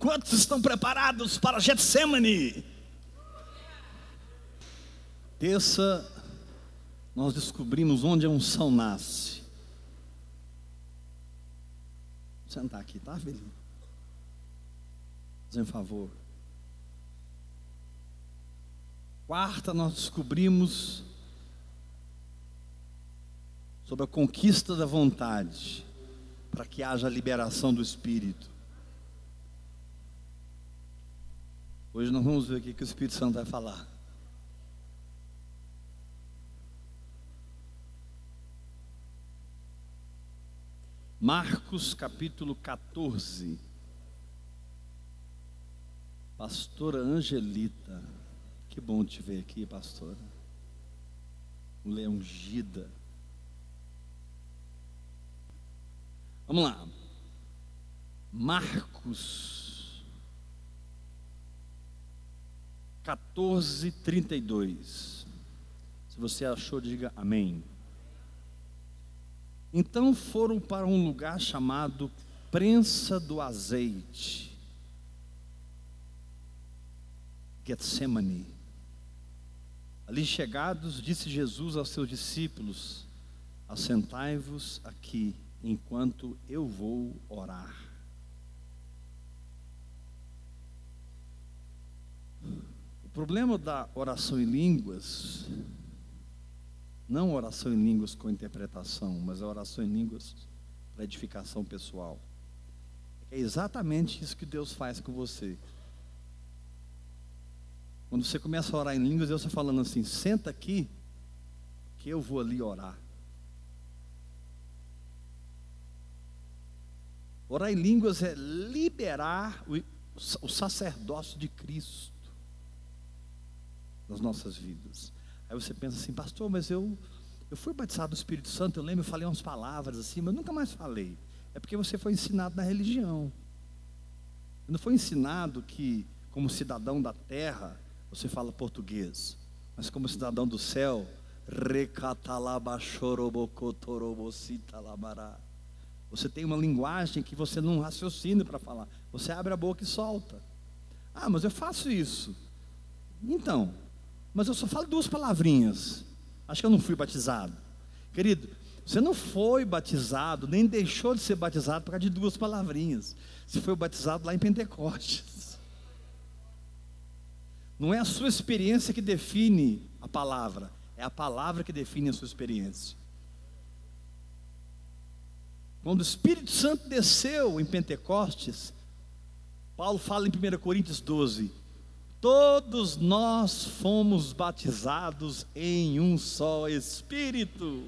Quantos estão preparados para Getsemane? Terça, nós descobrimos onde a unção nasce. Vou sentar aqui, tá, filhinho? Fazendo favor. Quarta, nós descobrimos sobre a conquista da vontade, para que haja a liberação do Espírito. Hoje nós vamos ver o que o Espírito Santo vai falar. Marcos capítulo 14. Pastora Angelita. Que bom te ver aqui, pastora. Mulher ungida. Vamos lá. Marcos 14, 32. Se você achou, diga amém. Então foram para um lugar chamado Prensa do Azeite, Getsemane. Ali chegados, disse Jesus aos seus discípulos: Assentai-vos aqui, enquanto eu vou orar. O problema da oração em línguas não oração em línguas com interpretação, mas a oração em línguas para edificação pessoal. É exatamente isso que Deus faz com você. Quando você começa a orar em línguas, Deus está falando assim: senta aqui, que eu vou ali orar. Orar em línguas é liberar o, o sacerdócio de Cristo nas nossas vidas. Aí você pensa assim, pastor, mas eu, eu fui batizado do Espírito Santo, eu lembro, eu falei umas palavras assim, mas eu nunca mais falei. É porque você foi ensinado na religião. Não foi ensinado que, como cidadão da terra, você fala português, mas como cidadão do céu, você tem uma linguagem que você não raciocina para falar. Você abre a boca e solta. Ah, mas eu faço isso. Então, mas eu só falo duas palavrinhas. Acho que eu não fui batizado. Querido, você não foi batizado, nem deixou de ser batizado por causa de duas palavrinhas. Você foi batizado lá em Pentecostes. Não é a sua experiência que define a palavra, é a palavra que define a sua experiência. Quando o Espírito Santo desceu em Pentecostes, Paulo fala em 1 Coríntios 12: Todos nós fomos batizados em um só Espírito.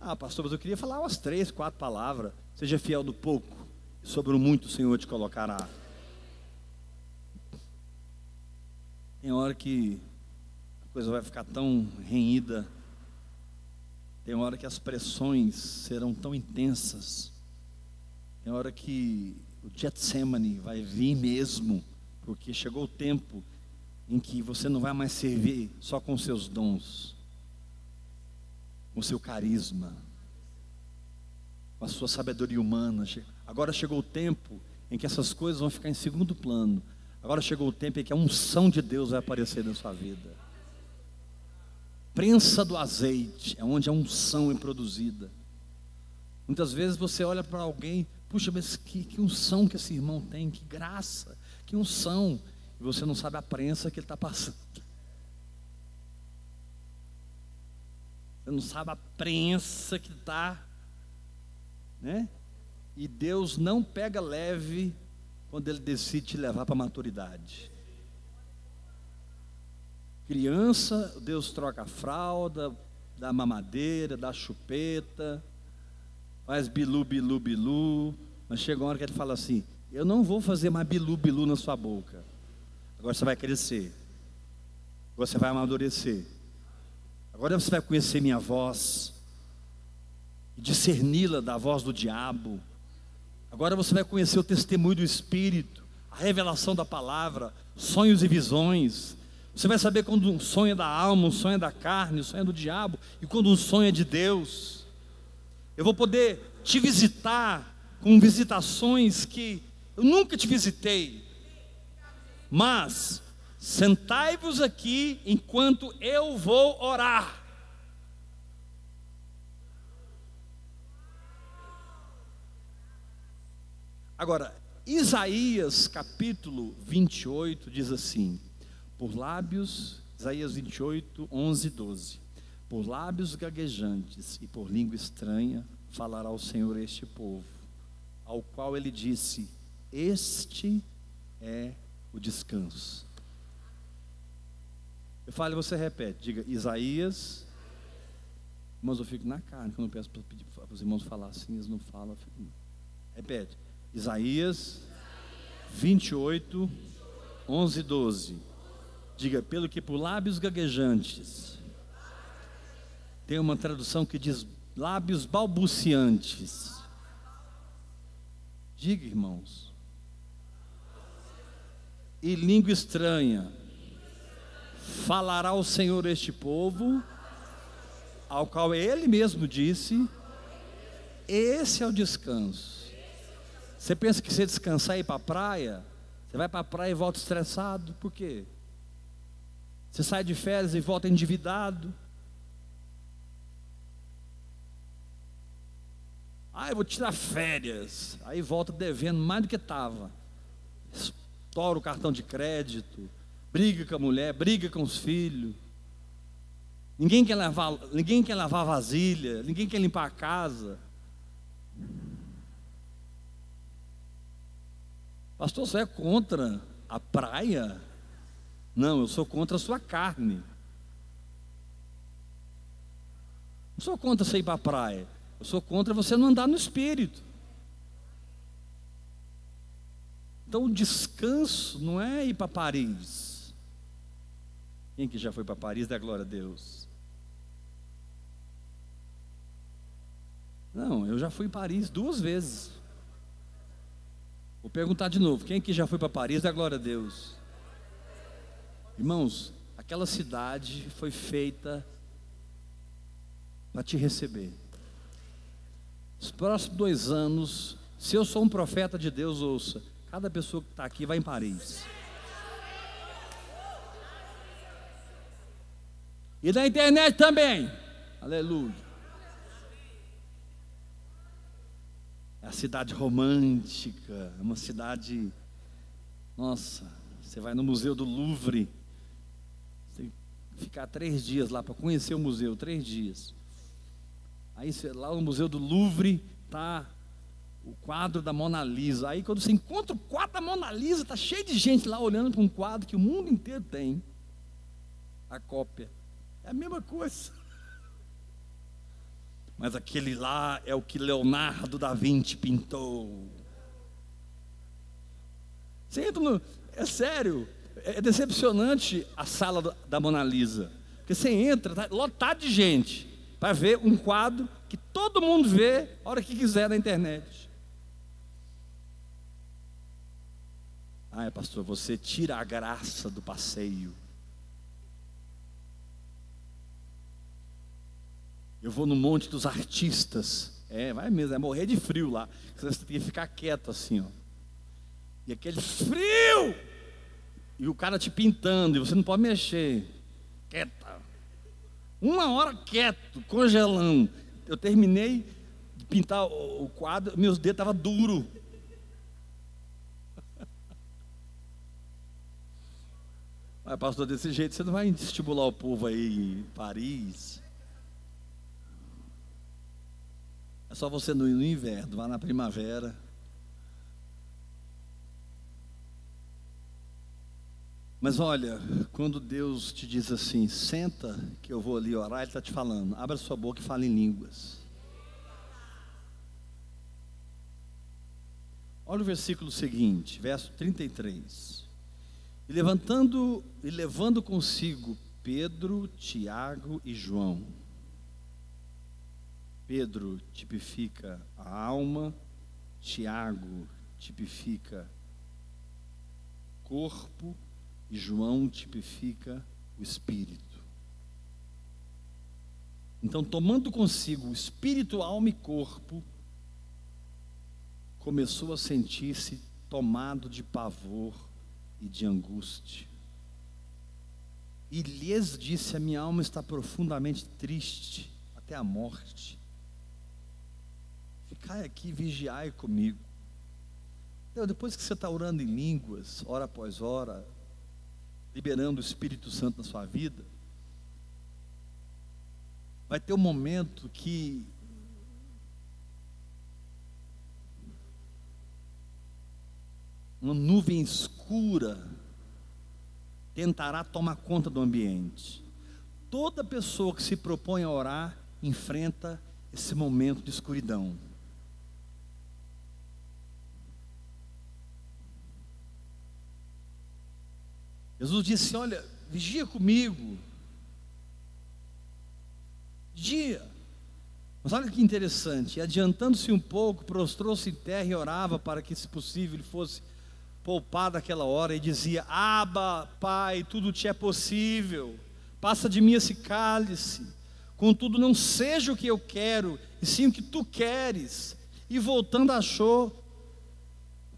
Ah, pastor, mas eu queria falar umas três, quatro palavras. Seja fiel no pouco, sobre o muito o Senhor te colocará. Tem hora que a coisa vai ficar tão renhida. Tem hora que as pressões serão tão intensas. Tem hora que o Getsemane vai vir mesmo, porque chegou o tempo em que você não vai mais servir só com seus dons, com seu carisma, com a sua sabedoria humana. Agora chegou o tempo em que essas coisas vão ficar em segundo plano. Agora chegou o tempo em que a unção de Deus vai aparecer na sua vida. Prensa do azeite é onde a unção é produzida. Muitas vezes você olha para alguém, Puxa, mas que, que unção que esse irmão tem, que graça, que unção. E você não sabe a prensa que ele está passando. Você não sabe a prensa que está. Né? E Deus não pega leve quando Ele decide te levar para a maturidade. Criança, Deus troca a fralda, dá mamadeira, dá chupeta faz bilu, bilu, bilu. Mas chega uma hora que ele fala assim: Eu não vou fazer mais bilu, bilu na sua boca. Agora você vai crescer. Você vai amadurecer. Agora você vai conhecer minha voz. E discerni-la da voz do diabo. Agora você vai conhecer o testemunho do Espírito, a revelação da palavra, sonhos e visões. Você vai saber quando um sonho é da alma, um sonho é da carne, um sonho é do diabo, e quando um sonho é de Deus. Eu vou poder te visitar com visitações que eu nunca te visitei. Mas sentai-vos aqui enquanto eu vou orar. Agora, Isaías capítulo 28 diz assim: por lábios, Isaías 28, 11 e 12. Por lábios gaguejantes e por língua estranha falará o Senhor a este povo, ao qual ele disse: Este é o descanso. Eu falo e você repete, diga Isaías. Irmãos, eu fico na carne quando eu peço para os irmãos falar assim, eles não falam. Fico... Repete. Isaías 28, 11 e 12. Diga, pelo que por lábios gaguejantes. Tem uma tradução que diz lábios balbuciantes. Diga, irmãos. E língua estranha. Falará o Senhor este povo, ao qual ele mesmo disse: Esse é o descanso. Você pensa que você descansar e ir para a praia, você vai para a praia e volta estressado, por quê? Você sai de férias e volta endividado. Ah, eu vou tirar férias. Aí volta devendo mais do que estava. Estoura o cartão de crédito. Briga com a mulher, briga com os filhos. Ninguém quer lavar, ninguém quer lavar vasilha, ninguém quer limpar a casa. Pastor, você é contra a praia? Não, eu sou contra a sua carne. Não sou contra você ir para a praia. Eu sou contra você não andar no espírito. Então o descanso não é ir para Paris. Quem que já foi para Paris, dá glória a Deus. Não, eu já fui em Paris duas vezes. Vou perguntar de novo: quem aqui já foi para Paris? Dá glória a Deus. Irmãos, aquela cidade foi feita para te receber. Os próximos dois anos, se eu sou um profeta de Deus, ouça: cada pessoa que está aqui vai em Paris. E na internet também. Aleluia. É a cidade romântica, é uma cidade. Nossa, você vai no Museu do Louvre, você tem que ficar três dias lá para conhecer o museu, três dias. Aí lá no Museu do Louvre tá o quadro da Mona Lisa. Aí quando você encontra o quadro da Mona Lisa, tá cheio de gente lá olhando para um quadro que o mundo inteiro tem. A cópia. É a mesma coisa. Mas aquele lá é o que Leonardo da Vinci pintou. Você entra no. É sério, é decepcionante a sala da Mona Lisa. Porque você entra, tá lotado de gente, para ver um quadro que todo mundo vê a hora que quiser na internet. Ah, pastor, você tira a graça do passeio. Eu vou no Monte dos Artistas. É, vai mesmo, é morrer de frio lá. Você tem que ficar quieto assim, ó. E aquele frio! E o cara te pintando, e você não pode mexer. Quieta. Uma hora quieto, congelando. Eu terminei de pintar o quadro, meus dedos estavam duros. Mas, pastor, desse jeito você não vai estimular o povo aí em Paris. É só você no inverno, vá na primavera. Mas olha, quando Deus te diz assim, senta que eu vou ali orar, Ele está te falando, abra sua boca e fale em línguas. Olha o versículo seguinte, verso 33. E levantando e levando consigo Pedro, Tiago e João, Pedro tipifica a alma, Tiago tipifica corpo e João tipifica o espírito. Então, tomando consigo o espírito, alma e corpo, começou a sentir-se tomado de pavor e de angústia. E lhes disse: A minha alma está profundamente triste até a morte. Ficai aqui, vigiai comigo. Então, depois que você está orando em línguas, hora após hora, liberando o Espírito Santo na sua vida, vai ter um momento que uma nuvem escura tentará tomar conta do ambiente. Toda pessoa que se propõe a orar enfrenta esse momento de escuridão. Jesus disse: Olha, vigia comigo. Dia. Mas olha que interessante, adiantando-se um pouco, prostrou-se em terra e orava para que, se possível, ele fosse poupado aquela hora e dizia: Aba, Pai, tudo te é possível, passa de mim esse cálice, contudo, não seja o que eu quero, e sim o que tu queres. E voltando, achou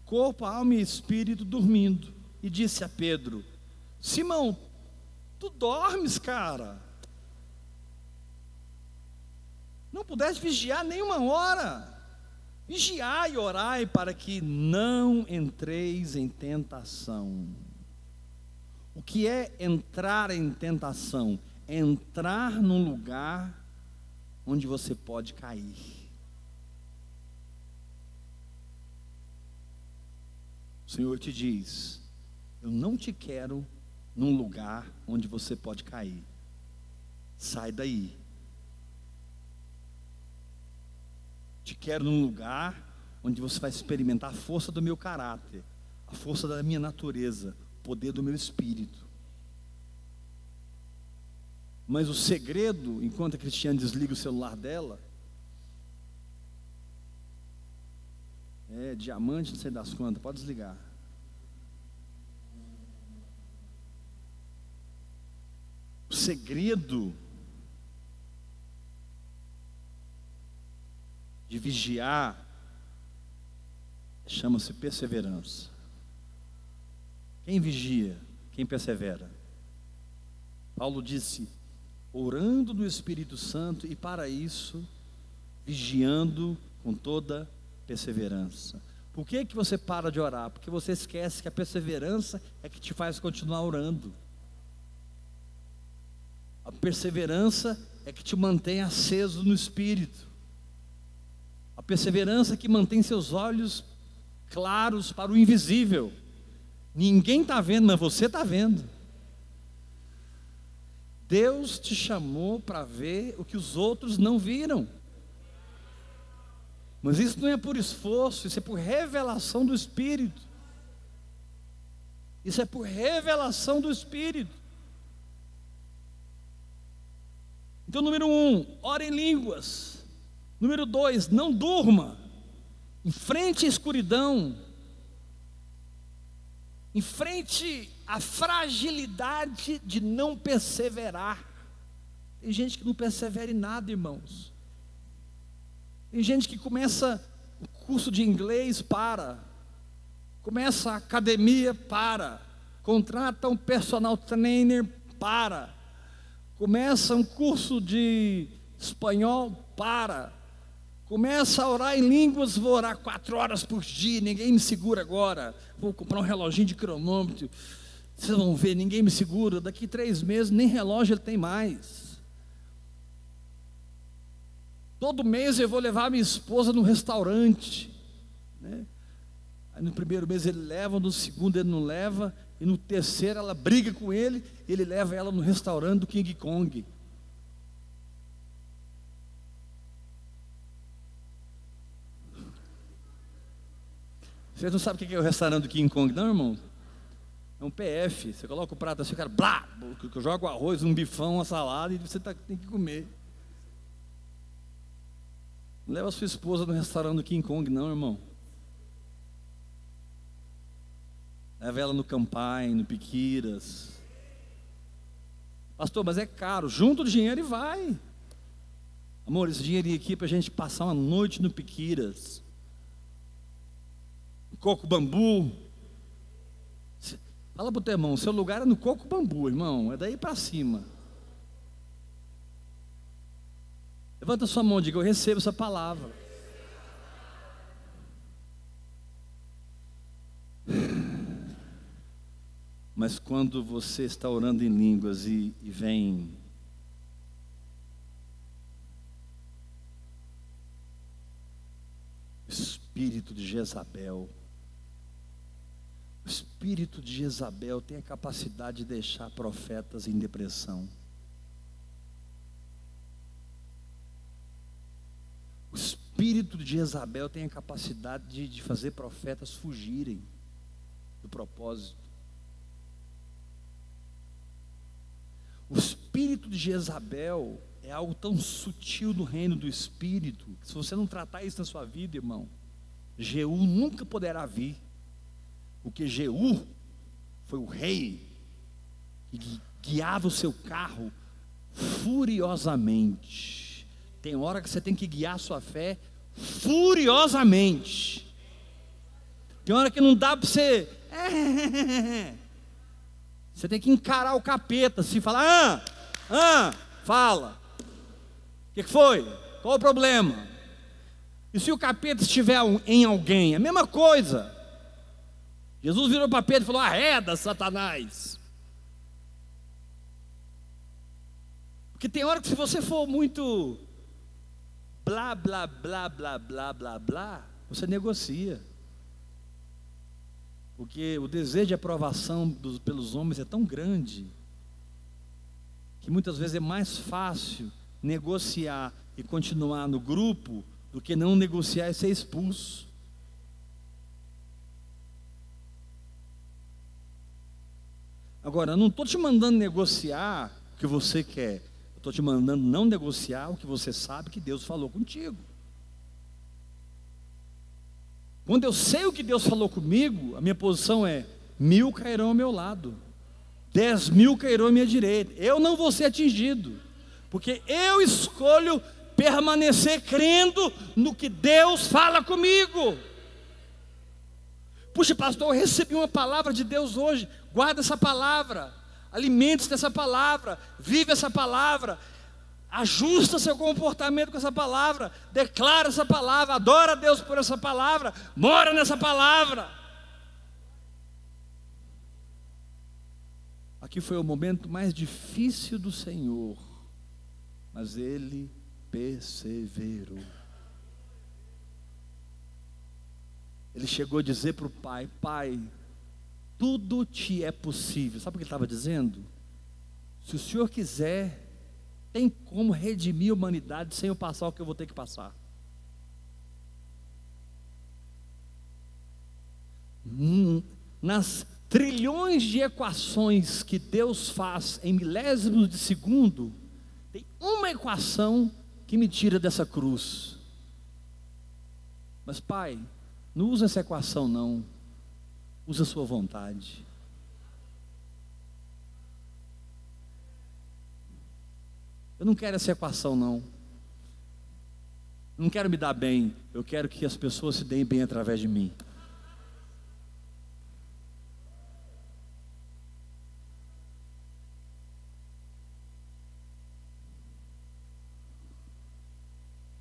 corpo, alma e espírito dormindo, e disse a Pedro: Simão, tu dormes, cara. Não pudeste vigiar nenhuma hora. Vigiai e orai para que não entreis em tentação. O que é entrar em tentação? É entrar num lugar onde você pode cair. O Senhor te diz: Eu não te quero num lugar onde você pode cair. Sai daí. Te quero num lugar onde você vai experimentar a força do meu caráter, a força da minha natureza, o poder do meu espírito. Mas o segredo, enquanto a Cristiane desliga o celular dela, é diamante, não sei das quantas, pode desligar. O segredo de vigiar chama-se perseverança. Quem vigia, quem persevera. Paulo disse: orando no Espírito Santo e para isso vigiando com toda perseverança. Por que que você para de orar? Porque você esquece que a perseverança é que te faz continuar orando. A perseverança é que te mantém aceso no espírito. A perseverança é que mantém seus olhos claros para o invisível. Ninguém está vendo, mas você está vendo. Deus te chamou para ver o que os outros não viram. Mas isso não é por esforço, isso é por revelação do Espírito. Isso é por revelação do Espírito. Então, número um, ora em línguas. Número dois, não durma. Enfrente a escuridão. Enfrente a fragilidade de não perseverar. Tem gente que não persevera em nada, irmãos. Tem gente que começa o curso de inglês, para. Começa a academia, para. Contrata um personal trainer, para começa um curso de espanhol, para. Começa a orar em línguas, vou orar quatro horas por dia, ninguém me segura agora. Vou comprar um reloginho de cronômetro. Vocês vão ver, ninguém me segura. Daqui três meses, nem relógio ele tem mais. Todo mês eu vou levar minha esposa no restaurante. Né? Aí no primeiro mês ele leva, no segundo ele não leva, e no terceiro ela briga com ele, ele leva ela no restaurante do King Kong. Vocês não sabem o que é o restaurante do King Kong, não, irmão? É um PF. Você coloca o prato assim, o cara, blá, eu jogo arroz, um bifão, uma salada e você tá, tem que comer. Não leva a sua esposa no restaurante do King Kong, não, irmão. Leva ela no Campai, no Piquiras. Pastor, mas é caro. Junta o dinheiro e vai. Amor, esse dinheirinho aqui é para a gente passar uma noite no Piquiras. coco bambu. Fala para o teu irmão, seu lugar é no coco bambu, irmão, é daí para cima. Levanta sua mão e diga: Eu recebo essa palavra. Mas quando você está orando em línguas e, e vem espírito de Jezabel, o espírito de Jezabel tem a capacidade de deixar profetas em depressão. O espírito de Jezabel tem a capacidade de, de fazer profetas fugirem do propósito. O espírito de Jezabel é algo tão sutil no reino do espírito, que se você não tratar isso na sua vida, irmão, Jeú nunca poderá vir. Porque Jeú foi o rei que guiava o seu carro furiosamente. Tem hora que você tem que guiar a sua fé furiosamente. Tem hora que não dá para você. Você tem que encarar o capeta, se falar, ah, ah, fala. O que, que foi? Qual o problema? E se o capeta estiver em alguém? A mesma coisa. Jesus virou para Pedro e falou: arreda, Satanás. Porque tem hora que se você for muito blá, blá, blá, blá, blá, blá, blá, você negocia. Porque o desejo de aprovação dos, pelos homens é tão grande que muitas vezes é mais fácil negociar e continuar no grupo do que não negociar e ser expulso. Agora, eu não estou te mandando negociar o que você quer, eu estou te mandando não negociar o que você sabe que Deus falou contigo. Quando eu sei o que Deus falou comigo, a minha posição é: mil cairão ao meu lado, dez mil cairão à minha direita. Eu não vou ser atingido, porque eu escolho permanecer crendo no que Deus fala comigo. Puxa, pastor, eu recebi uma palavra de Deus hoje. Guarda essa palavra, alimente-se dessa palavra, vive essa palavra, Ajusta seu comportamento com essa palavra, declara essa palavra, adora a Deus por essa palavra, mora nessa palavra. Aqui foi o momento mais difícil do Senhor, mas ele perseverou. Ele chegou a dizer para o pai: Pai, tudo te é possível. Sabe o que ele estava dizendo? Se o senhor quiser, tem como redimir a humanidade sem eu passar o que eu vou ter que passar. Hum, nas trilhões de equações que Deus faz em milésimos de segundo, tem uma equação que me tira dessa cruz. Mas, Pai, não usa essa equação, não. Usa a sua vontade. Eu não quero essa equação, não. Não quero me dar bem. Eu quero que as pessoas se deem bem através de mim.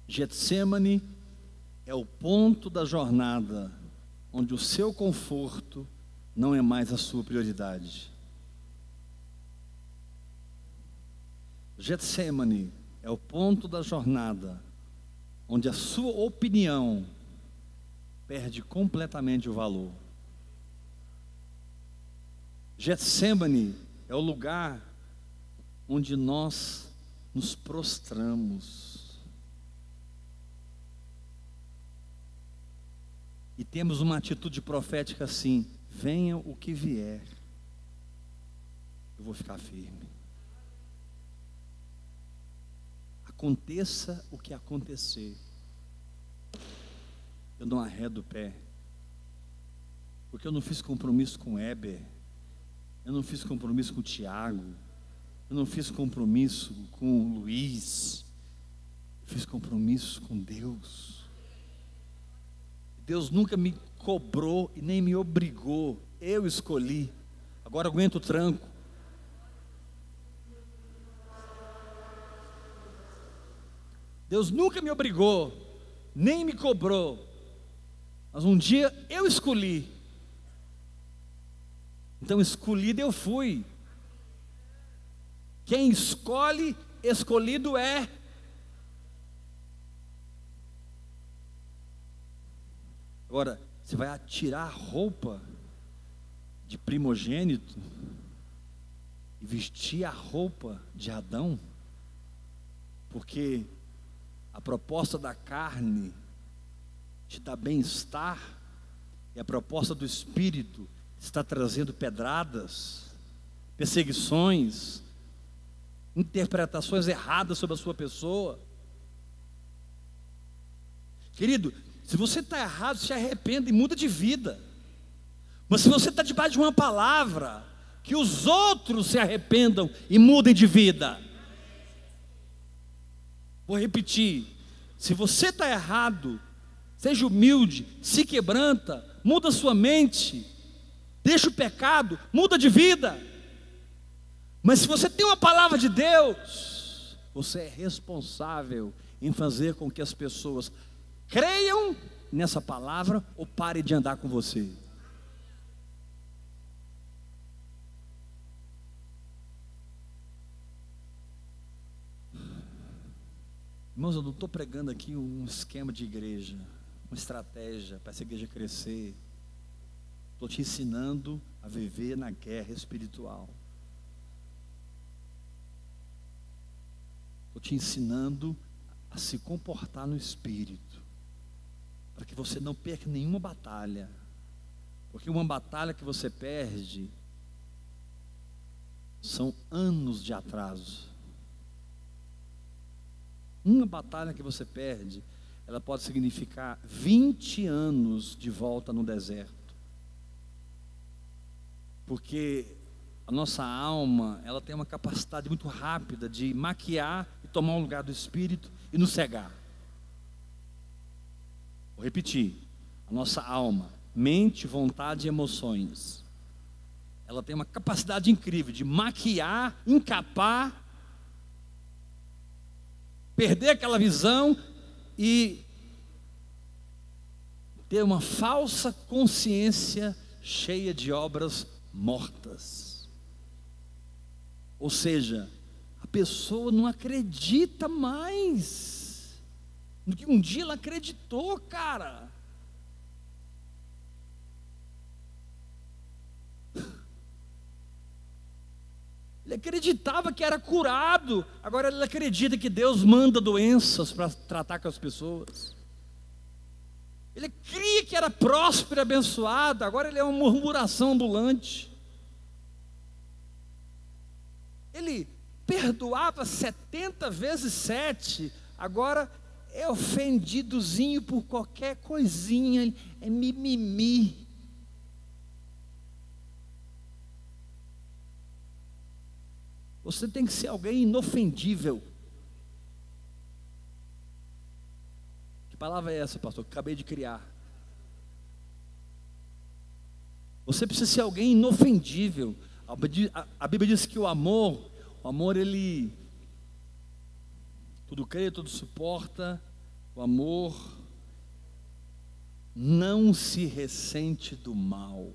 Getsemane é o ponto da jornada onde o seu conforto não é mais a sua prioridade. Getsemane é o ponto da jornada onde a sua opinião perde completamente o valor. Getsemane é o lugar onde nós nos prostramos. E temos uma atitude profética assim: venha o que vier, eu vou ficar firme. Aconteça o que acontecer, eu não arredo o pé, porque eu não fiz compromisso com Heber, eu não fiz compromisso com Tiago, eu não fiz compromisso com Luiz, eu fiz compromisso com Deus. Deus nunca me cobrou e nem me obrigou. Eu escolhi. Agora aguento o tranco. Deus nunca me obrigou, nem me cobrou. Mas um dia eu escolhi. Então escolhido eu fui. Quem escolhe, escolhido é. Agora, você vai atirar a roupa de primogênito e vestir a roupa de Adão? Porque a proposta da carne te dá bem-estar, e a proposta do Espírito está trazendo pedradas, perseguições, interpretações erradas sobre a sua pessoa. Querido, se você está errado, se arrependa e muda de vida. Mas se você está debaixo de uma palavra, que os outros se arrependam e mudem de vida. Vou repetir: se você está errado, seja humilde, se quebranta, muda sua mente, deixa o pecado, muda de vida. Mas se você tem uma palavra de Deus, você é responsável em fazer com que as pessoas creiam nessa palavra ou parem de andar com você. Irmãos, eu não estou pregando aqui um esquema de igreja uma estratégia para essa igreja crescer. Estou te ensinando a viver na guerra espiritual. Estou te ensinando a se comportar no espírito, para que você não perca nenhuma batalha. Porque uma batalha que você perde são anos de atraso. Uma batalha que você perde ela pode significar 20 anos de volta no deserto. Porque a nossa alma, ela tem uma capacidade muito rápida de maquiar e tomar o lugar do espírito e nos cegar. Vou repetir. A nossa alma, mente, vontade e emoções. Ela tem uma capacidade incrível de maquiar, encapar, perder aquela visão e ter uma falsa consciência cheia de obras mortas. Ou seja, a pessoa não acredita mais no que um dia ela acreditou, cara. Ele acreditava que era curado, agora ele acredita que Deus manda doenças para tratar com as pessoas. Ele cria que era próspero e abençoado, agora ele é uma murmuração ambulante. Ele perdoava 70 vezes 7, agora é ofendidozinho por qualquer coisinha, é mimimi. Você tem que ser alguém inofendível. Que palavra é essa, pastor? Que acabei de criar. Você precisa ser alguém inofendível. A Bíblia diz que o amor, o amor ele tudo crê, tudo suporta. O amor não se ressente do mal.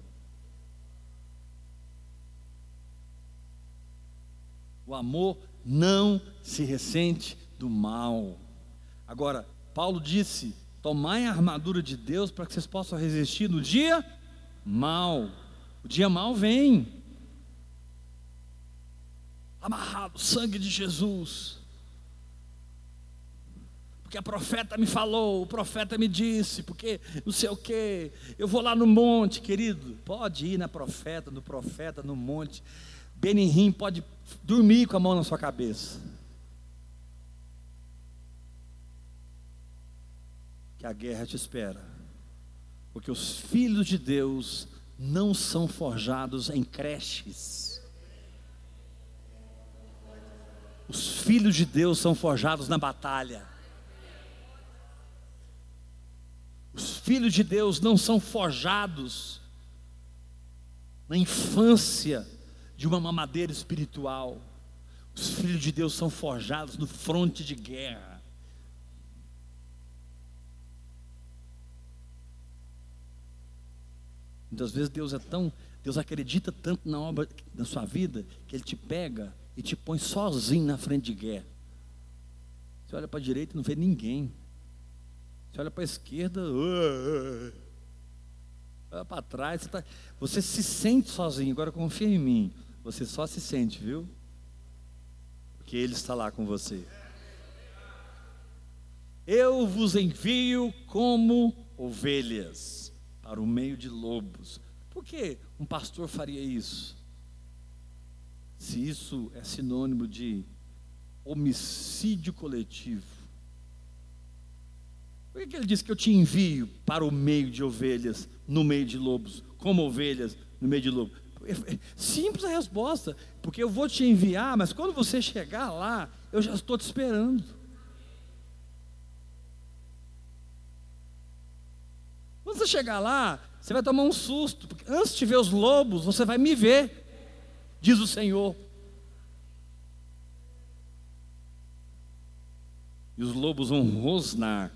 O amor não se ressente do mal. Agora, Paulo disse: tomai a armadura de Deus para que vocês possam resistir no dia mal. O dia mal vem. Amarrado, sangue de Jesus. Porque a profeta me falou, o profeta me disse, porque não sei o que, eu vou lá no monte, querido. Pode ir na profeta, no profeta, no monte. Benihim pode dormir com a mão na sua cabeça. Que a guerra te espera. Porque os filhos de Deus não são forjados em creches. Os filhos de Deus são forjados na batalha. Os filhos de Deus não são forjados na infância de uma mamadeira espiritual. Os filhos de Deus são forjados no fronte de guerra. Muitas vezes Deus é tão, Deus acredita tanto na obra da sua vida que Ele te pega e te põe sozinho na frente de guerra. Você olha para a direita e não vê ninguém. Você olha para a esquerda, olha para trás, você, tá, você se sente sozinho. Agora confia em mim. Você só se sente, viu? Porque Ele está lá com você. Eu vos envio como ovelhas para o meio de lobos. Por que um pastor faria isso? Se isso é sinônimo de homicídio coletivo. Por que, que ele diz que eu te envio para o meio de ovelhas, no meio de lobos, como ovelhas no meio de lobos? Simples a resposta, porque eu vou te enviar, mas quando você chegar lá, eu já estou te esperando. Quando você chegar lá, você vai tomar um susto, porque antes de ver os lobos, você vai me ver, diz o Senhor. E os lobos vão rosnar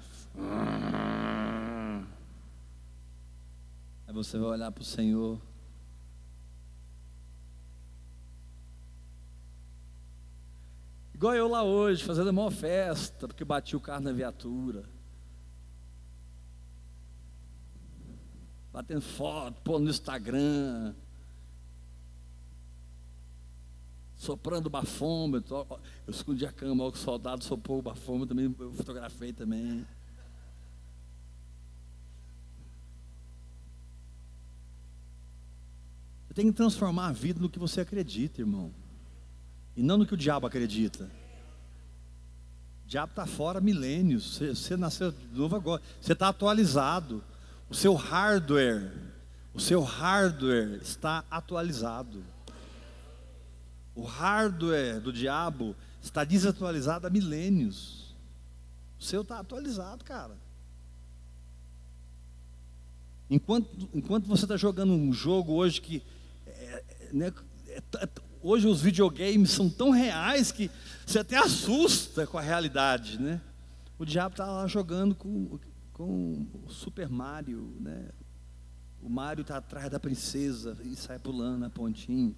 Aí você vai olhar para o Senhor. Igual eu lá hoje, fazendo a maior festa, porque bati o carro na viatura. Batendo foto, pôr no Instagram. soprando bafômetro. Eu escondi a cama, o soldado soprou o bafômetro também, eu fotografei também. Tem que transformar a vida no que você acredita, irmão. E não no que o diabo acredita. O diabo está fora milênios. Você, você nasceu de novo agora. Você está atualizado. O seu hardware, o seu hardware está atualizado. O hardware do diabo está desatualizado há milênios. O seu está atualizado, cara. Enquanto, enquanto você está jogando um jogo hoje que. Né, é, é, hoje os videogames são tão reais que você até assusta com a realidade, né? O diabo está lá jogando com, com o Super Mario, né? O Mario está atrás da princesa e sai pulando na pontinha.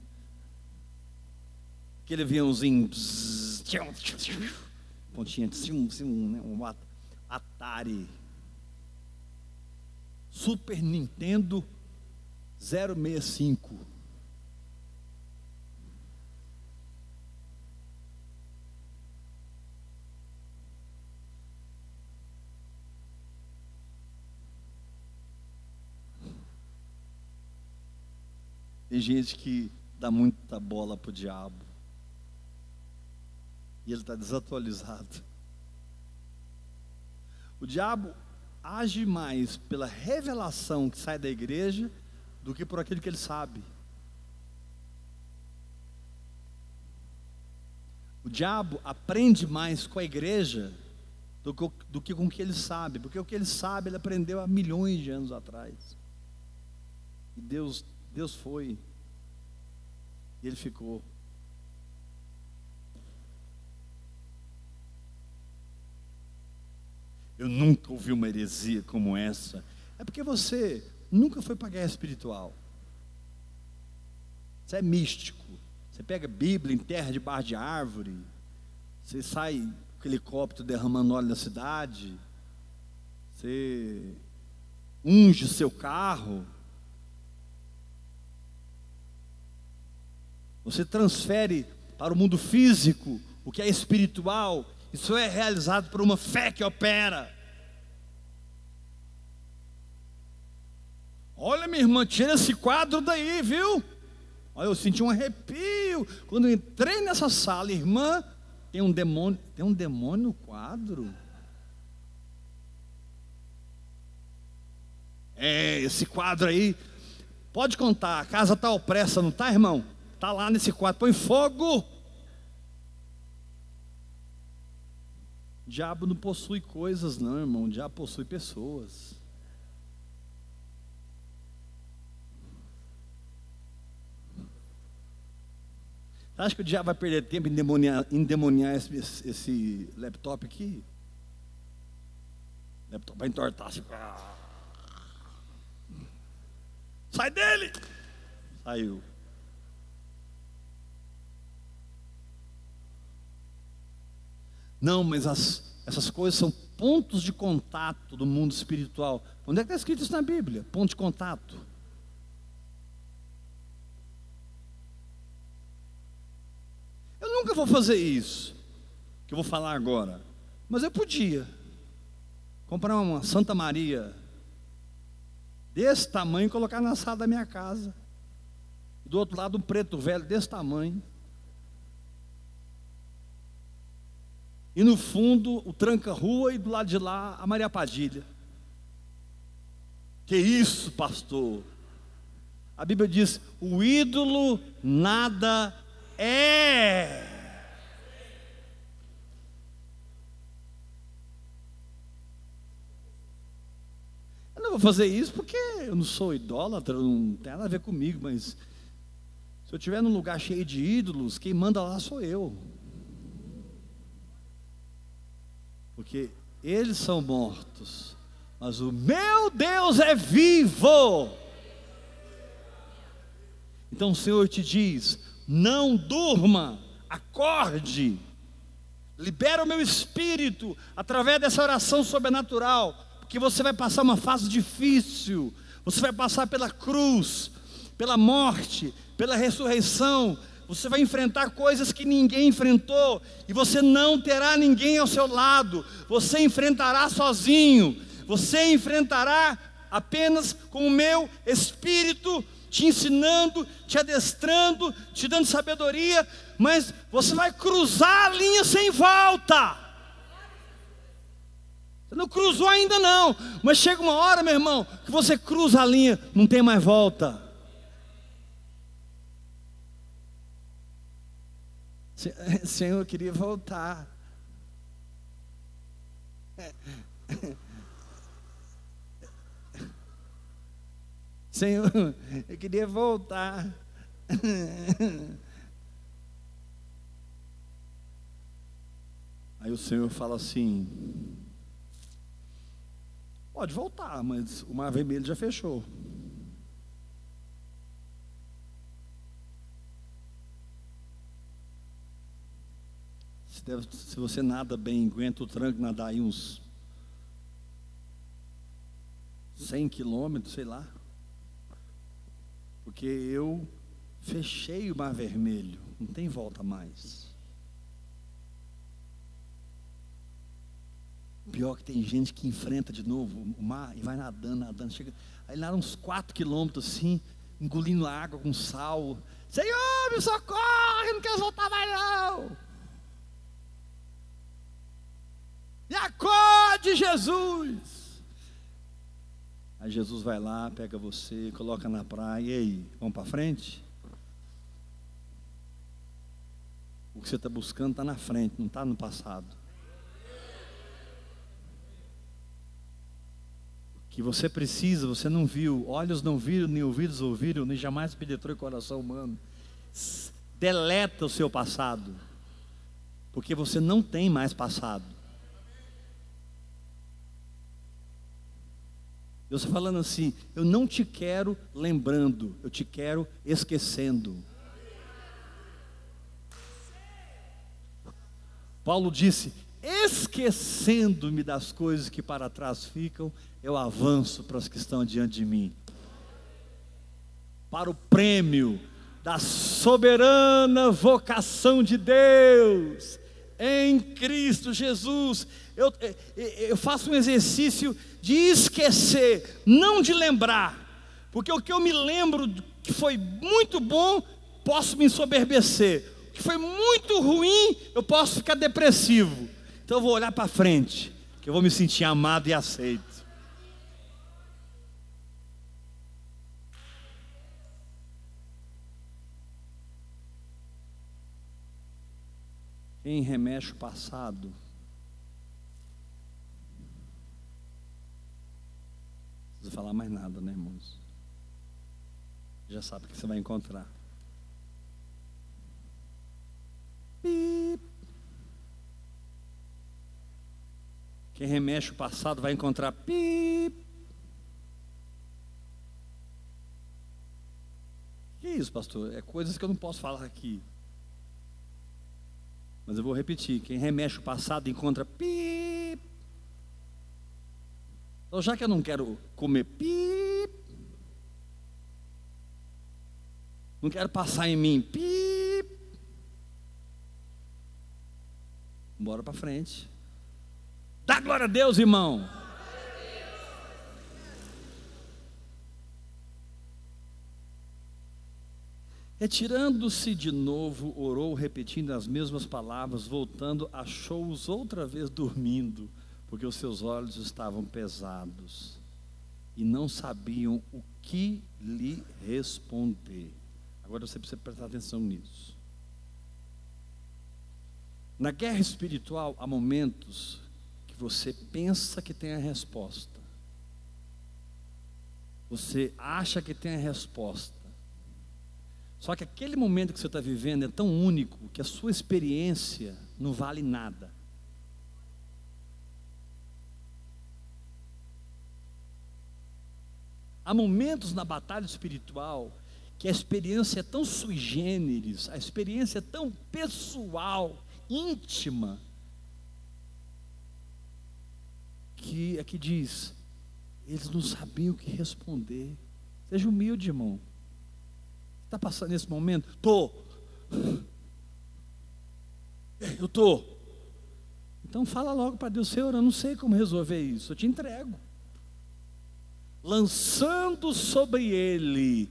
Aquele aviãozinho. pontinha, né, um Atari. Super Nintendo 065. Tem gente que dá muita bola pro diabo e ele está desatualizado. O diabo age mais pela revelação que sai da igreja do que por aquilo que ele sabe. O diabo aprende mais com a igreja do que, do que com o que ele sabe, porque o que ele sabe ele aprendeu há milhões de anos atrás. E Deus, Deus foi, e ele ficou. Eu nunca ouvi uma heresia como essa. É porque você nunca foi para a guerra espiritual. Você é místico. Você pega Bíblia, enterra debaixo de árvore. Você sai com helicóptero derramando óleo na cidade. Você unge seu carro. Você transfere para o mundo físico o que é espiritual isso é realizado por uma fé que opera. Olha, minha irmã, tira esse quadro daí, viu? Olha, eu senti um arrepio quando entrei nessa sala, irmã. Tem um demônio, tem um demônio no quadro. É, esse quadro aí, pode contar, a casa está opressa, não está, irmão? Está lá nesse quarto, põe fogo. O diabo não possui coisas, não, irmão. O diabo possui pessoas. Acho que o diabo vai perder tempo em demoniar, esse, esse, laptop aqui? Laptop vai entortar. Assim. Sai dele! Saiu. Não, mas as, essas coisas são pontos de contato do mundo espiritual. Onde é que está escrito isso na Bíblia? Ponto de contato. Eu nunca vou fazer isso, que eu vou falar agora. Mas eu podia comprar uma Santa Maria desse tamanho e colocar na sala da minha casa. Do outro lado, um preto velho desse tamanho. E no fundo, o tranca-rua e do lado de lá, a Maria Padilha. Que isso, pastor? A Bíblia diz: o ídolo nada é. Eu não vou fazer isso porque eu não sou idólatra, não tem nada a ver comigo, mas se eu estiver num lugar cheio de ídolos, quem manda lá sou eu. Porque eles são mortos, mas o meu Deus é vivo. Então o Senhor te diz: não durma, acorde, libera o meu espírito através dessa oração sobrenatural, porque você vai passar uma fase difícil, você vai passar pela cruz, pela morte, pela ressurreição, você vai enfrentar coisas que ninguém enfrentou, e você não terá ninguém ao seu lado, você enfrentará sozinho, você enfrentará apenas com o meu espírito te ensinando, te adestrando, te dando sabedoria, mas você vai cruzar a linha sem volta. Você não cruzou ainda não, mas chega uma hora, meu irmão, que você cruza a linha, não tem mais volta. Senhor, eu queria voltar. Senhor, eu queria voltar. Aí o Senhor fala assim: pode voltar, mas o mar vermelho já fechou. Se, deve, se você nada bem, aguenta o tranco, nadar aí uns 100 quilômetros, sei lá. Porque eu fechei o mar vermelho, não tem volta mais. Pior que tem gente que enfrenta de novo o mar e vai nadando, nadando. Chega, aí nada uns 4 quilômetros assim, engolindo água com sal. Senhor, me socorre, não quero voltar mais não. Me acorde, Jesus. Aí Jesus vai lá, pega você, coloca na praia, e aí, vamos para frente? O que você está buscando está na frente, não está no passado. O que você precisa, você não viu, olhos não viram, nem ouvidos ouviram, nem jamais penetrou em coração humano. Deleta o seu passado, porque você não tem mais passado. Deus está falando assim: eu não te quero lembrando, eu te quero esquecendo. Paulo disse: esquecendo-me das coisas que para trás ficam, eu avanço para as que estão diante de mim. Para o prêmio da soberana vocação de Deus em Cristo Jesus. Eu, eu faço um exercício de esquecer, não de lembrar, porque o que eu me lembro que foi muito bom, posso me ensoberbecer, o que foi muito ruim, eu posso ficar depressivo. Então eu vou olhar para frente, que eu vou me sentir amado e aceito. Quem remexe o passado, precisa falar mais nada, né, irmãos? Já sabe o que você vai encontrar. pi. Quem remexe o passado vai encontrar pi. Que isso, pastor? É coisas que eu não posso falar aqui. Mas eu vou repetir: quem remexe o passado encontra pi. Então, já que eu não quero comer pi, não quero passar em mim pi, bora para frente. Dá glória a Deus, irmão. Retirando-se de novo, orou, repetindo as mesmas palavras, voltando, achou-os outra vez dormindo, porque os seus olhos estavam pesados e não sabiam o que lhe responder. Agora você precisa prestar atenção nisso. Na guerra espiritual, há momentos que você pensa que tem a resposta, você acha que tem a resposta, só que aquele momento que você está vivendo é tão único que a sua experiência não vale nada. Há momentos na batalha espiritual que a experiência é tão sui generis, a experiência é tão pessoal, íntima, que aqui diz, eles não sabiam o que responder. Seja humilde, irmão. Está passando nesse momento? Tô. Eu tô. Então fala logo para Deus, Senhor, eu não sei como resolver isso. Eu te entrego. Lançando sobre ele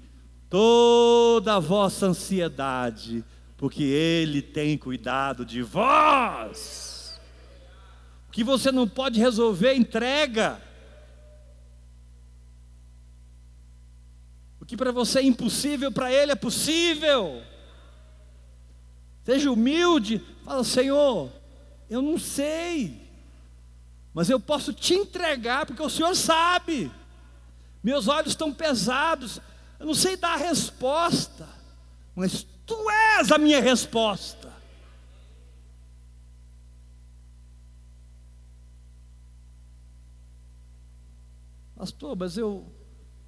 toda a vossa ansiedade, porque ele tem cuidado de vós. O que você não pode resolver, entrega. que para você é impossível, para Ele é possível. Seja humilde, fala, Senhor, eu não sei, mas eu posso te entregar, porque o Senhor sabe. Meus olhos estão pesados, eu não sei dar a resposta, mas Tu és a minha resposta. Pastor, mas eu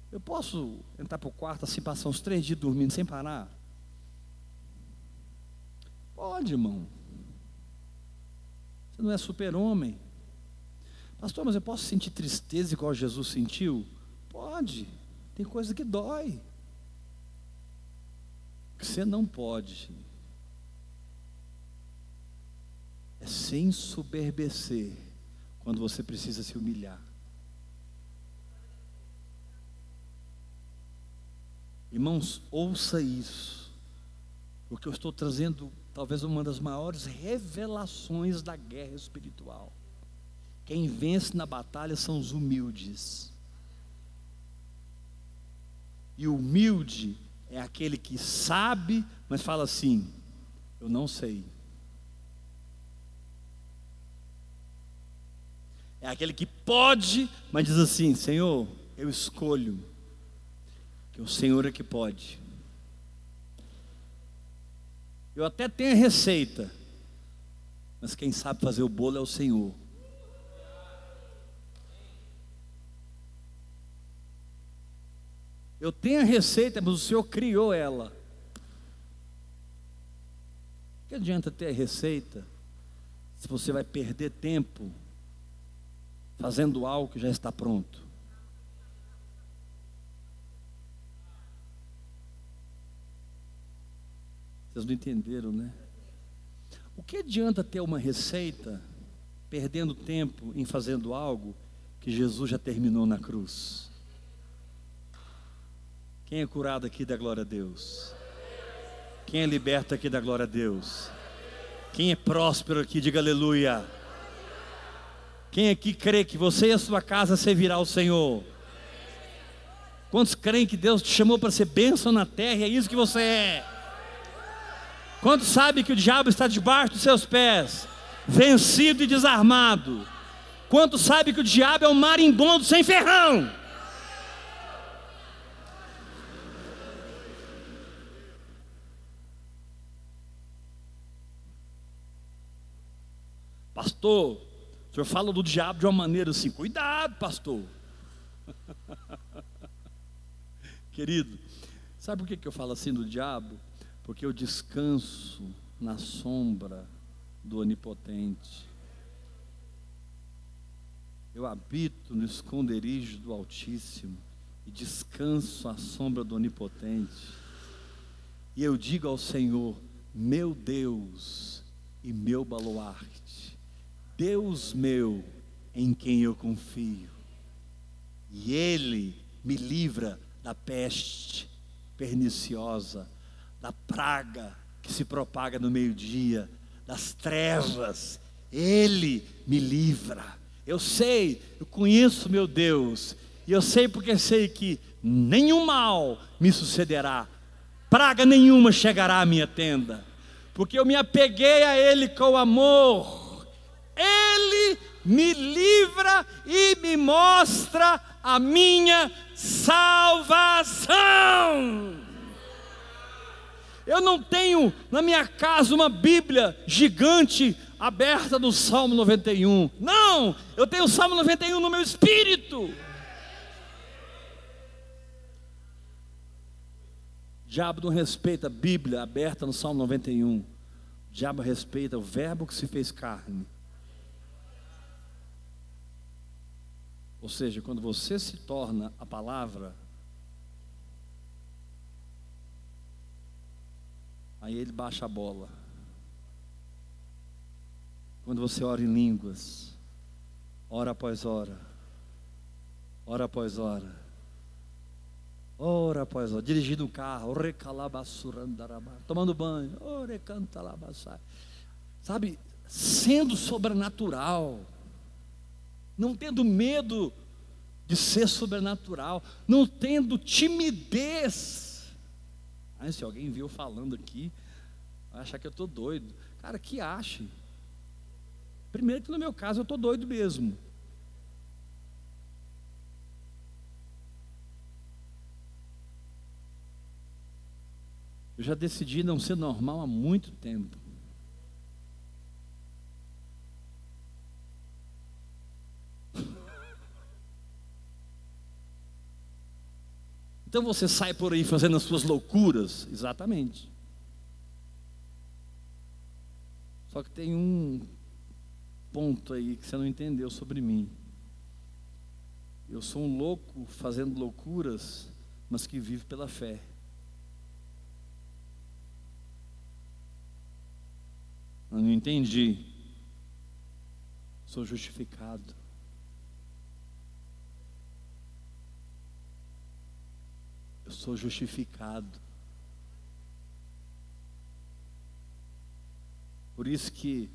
eu posso entrar para o quarto assim, passar uns três dias dormindo sem parar? Pode, irmão. Você não é super-homem. Pastor, mas eu posso sentir tristeza igual Jesus sentiu? Pode. Tem coisa que dói. Você não pode é sem soberbecer quando você precisa se humilhar. Irmãos, ouça isso, porque eu estou trazendo talvez uma das maiores revelações da guerra espiritual. Quem vence na batalha são os humildes. E humilde é aquele que sabe, mas fala assim: eu não sei. É aquele que pode, mas diz assim: Senhor, eu escolho que o Senhor é que pode. Eu até tenho a receita, mas quem sabe fazer o bolo é o Senhor. Eu tenho a receita, mas o Senhor criou ela. Que adianta ter a receita se você vai perder tempo fazendo algo que já está pronto? Vocês não entenderam, né? O que adianta ter uma receita perdendo tempo em fazendo algo que Jesus já terminou na cruz? Quem é curado aqui da glória a Deus? Quem é liberto aqui da glória a Deus? Quem é próspero aqui, diga aleluia. Quem aqui crê que você e a sua casa servirá ao Senhor? Quantos creem que Deus te chamou para ser bênção na terra e é isso que você é? Quanto sabe que o diabo está debaixo dos seus pés, vencido e desarmado? Quanto sabe que o diabo é um marimbondo sem ferrão? Pastor, o senhor fala do diabo de uma maneira assim, cuidado, pastor. Querido, sabe por que eu falo assim do diabo? Porque eu descanso na sombra do Onipotente. Eu habito no esconderijo do Altíssimo e descanso à sombra do Onipotente. E eu digo ao Senhor: meu Deus e meu baluarte, Deus meu em quem eu confio. E Ele me livra da peste perniciosa, da praga que se propaga no meio-dia, das trevas. Ele me livra. Eu sei, eu conheço meu Deus, e eu sei porque sei que nenhum mal me sucederá, praga nenhuma chegará à minha tenda, porque eu me apeguei a Ele com amor. Me livra e me mostra a minha salvação. Eu não tenho na minha casa uma Bíblia gigante aberta do Salmo 91. Não, eu tenho o Salmo 91 no meu espírito. Diabo não respeita a Bíblia aberta no Salmo 91. O diabo respeita o Verbo que se fez carne. Ou seja, quando você se torna a palavra, aí ele baixa a bola. Quando você ora em línguas, hora após hora, hora após hora, hora após hora, dirigindo um carro, tomando banho, sabe, sendo sobrenatural, não tendo medo de ser sobrenatural, não tendo timidez. Aí, se alguém viu falando aqui, vai achar que eu estou doido. Cara, que ache. Primeiro que no meu caso eu estou doido mesmo. Eu já decidi não ser normal há muito tempo. Então você sai por aí fazendo as suas loucuras? Exatamente. Só que tem um ponto aí que você não entendeu sobre mim. Eu sou um louco fazendo loucuras, mas que vive pela fé. Eu não entendi. Sou justificado. Eu sou justificado. Por isso que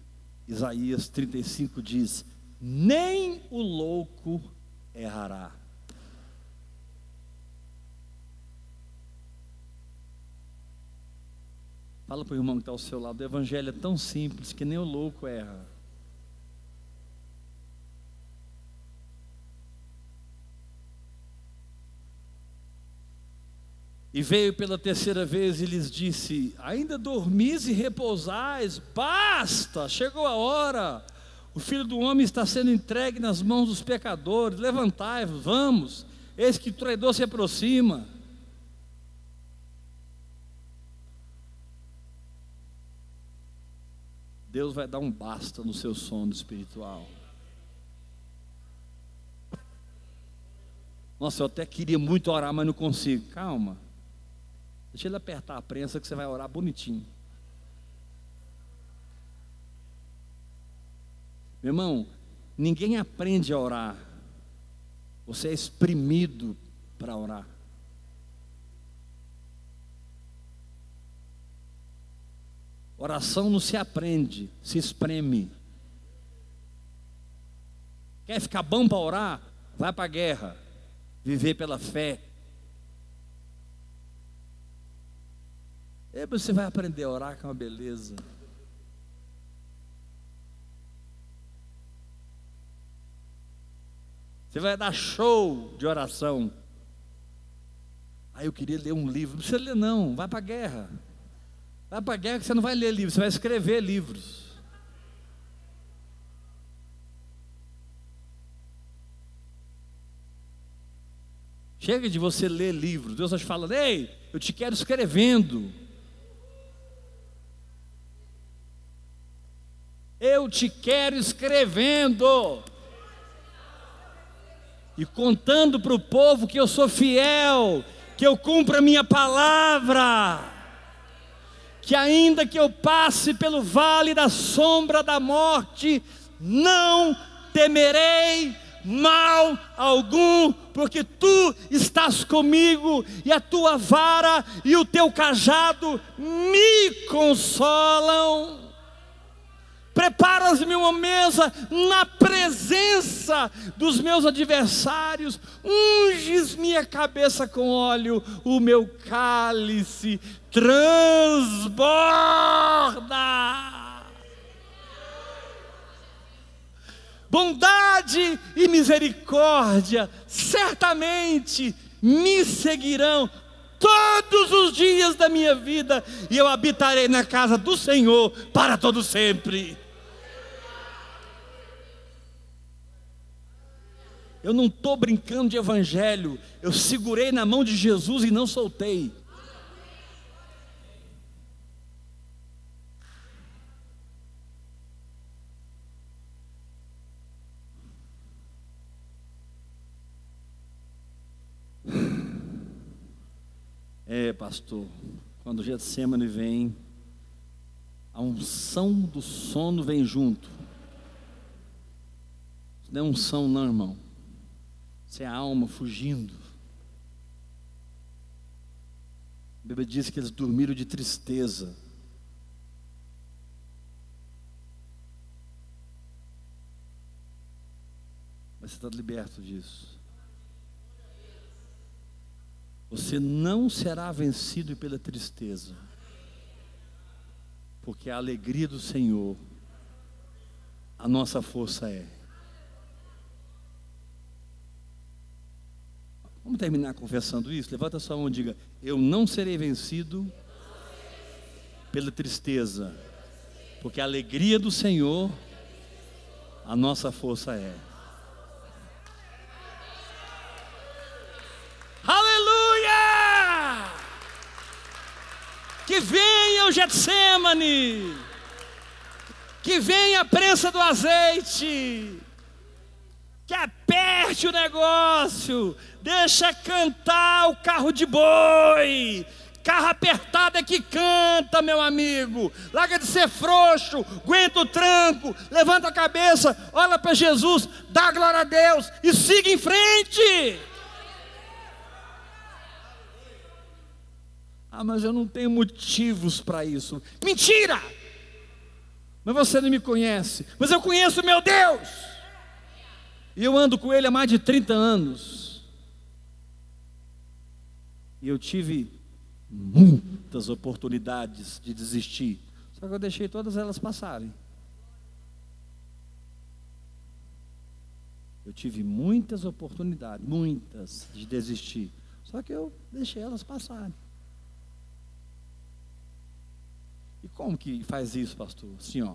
Isaías 35 diz: Nem o louco errará. Fala para o irmão que está ao seu lado: o evangelho é tão simples que nem o louco erra. E veio pela terceira vez e lhes disse: Ainda dormis e repousais, basta, chegou a hora. O filho do homem está sendo entregue nas mãos dos pecadores. Levantai-vos, vamos, eis que o traidor se aproxima. Deus vai dar um basta no seu sono espiritual. Nossa, eu até queria muito orar, mas não consigo. Calma. Deixa ele apertar a prensa que você vai orar bonitinho. Meu irmão, ninguém aprende a orar. Você é exprimido para orar. Oração não se aprende, se espreme. Quer ficar bom para orar? Vai para a guerra. Viver pela fé. É, e você vai aprender a orar com é uma beleza. Você vai dar show de oração. Aí eu queria ler um livro. Não precisa ler, não. Vai para a guerra. Vai para a guerra que você não vai ler livros, você vai escrever livros. Chega de você ler livros. Deus está te falando, ei, eu te quero escrevendo. Eu te quero escrevendo. E contando para o povo que eu sou fiel, que eu cumpro a minha palavra. Que ainda que eu passe pelo vale da sombra da morte, não temerei mal algum, porque tu estás comigo, e a tua vara e o teu cajado me consolam. Preparas-me uma mesa na presença dos meus adversários, unges minha cabeça com óleo, o meu cálice transborda. bondade e misericórdia certamente me seguirão todos os dias da minha vida, e eu habitarei na casa do Senhor para todo sempre. Eu não estou brincando de evangelho, eu segurei na mão de Jesus e não soltei. É, pastor, quando o Getsemane vem, a unção do sono vem junto. Isso não é unção, não, irmão. Isso é a alma fugindo. A Bíblia diz que eles dormiram de tristeza. Mas você está liberto disso. Você não será vencido pela tristeza, porque a alegria do Senhor, a nossa força é. Vamos terminar confessando isso? Levanta sua mão e diga: Eu não serei vencido pela tristeza, porque a alegria do Senhor, a nossa força é. que venha o Getsemane, que venha a prensa do azeite, que aperte o negócio, deixa cantar o carro de boi, carro apertado é que canta, meu amigo. Larga de ser frouxo, aguenta o tranco, levanta a cabeça, olha para Jesus, dá glória a Deus e siga em frente. Ah, mas eu não tenho motivos para isso. Mentira! Mas você não me conhece. Mas eu conheço meu Deus. E eu ando com Ele há mais de 30 anos. E eu tive muitas oportunidades de desistir. Só que eu deixei todas elas passarem. Eu tive muitas oportunidades, muitas, de desistir. Só que eu deixei elas passarem. E como que faz isso, pastor? Assim, ó.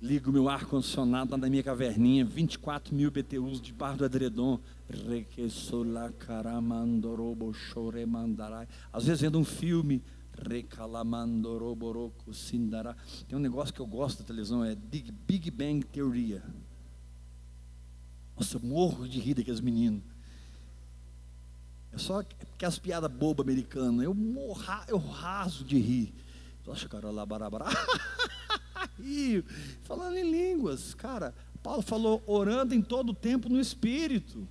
Ligo meu ar-condicionado na minha caverninha, 24 mil BTUs debaixo do edredom. Às vezes vendo um filme, tem um negócio que eu gosto da televisão, é Big Bang Teoria. Nossa, eu morro de rir daqueles meninos. É só que as piadas bobas americanas. Eu morra, eu raso de rir. Falando em línguas. Cara, Paulo falou orando em todo o tempo no Espírito.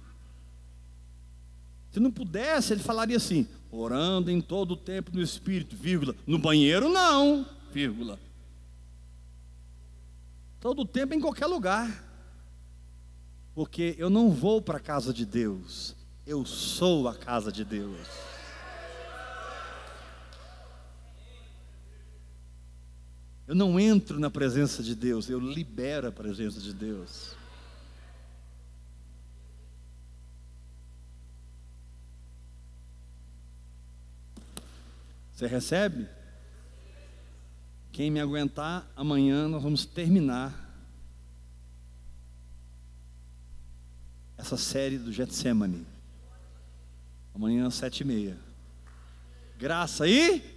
Se não pudesse, ele falaria assim: orando em todo o tempo no Espírito, vírgula. No banheiro, não, vírgula. Todo o tempo em qualquer lugar. Porque eu não vou para a casa de Deus, eu sou a casa de Deus. Eu não entro na presença de Deus, eu libero a presença de Deus. Você recebe? Quem me aguentar, amanhã nós vamos terminar essa série do Getsemane. Amanhã às sete e meia. Graça aí? E...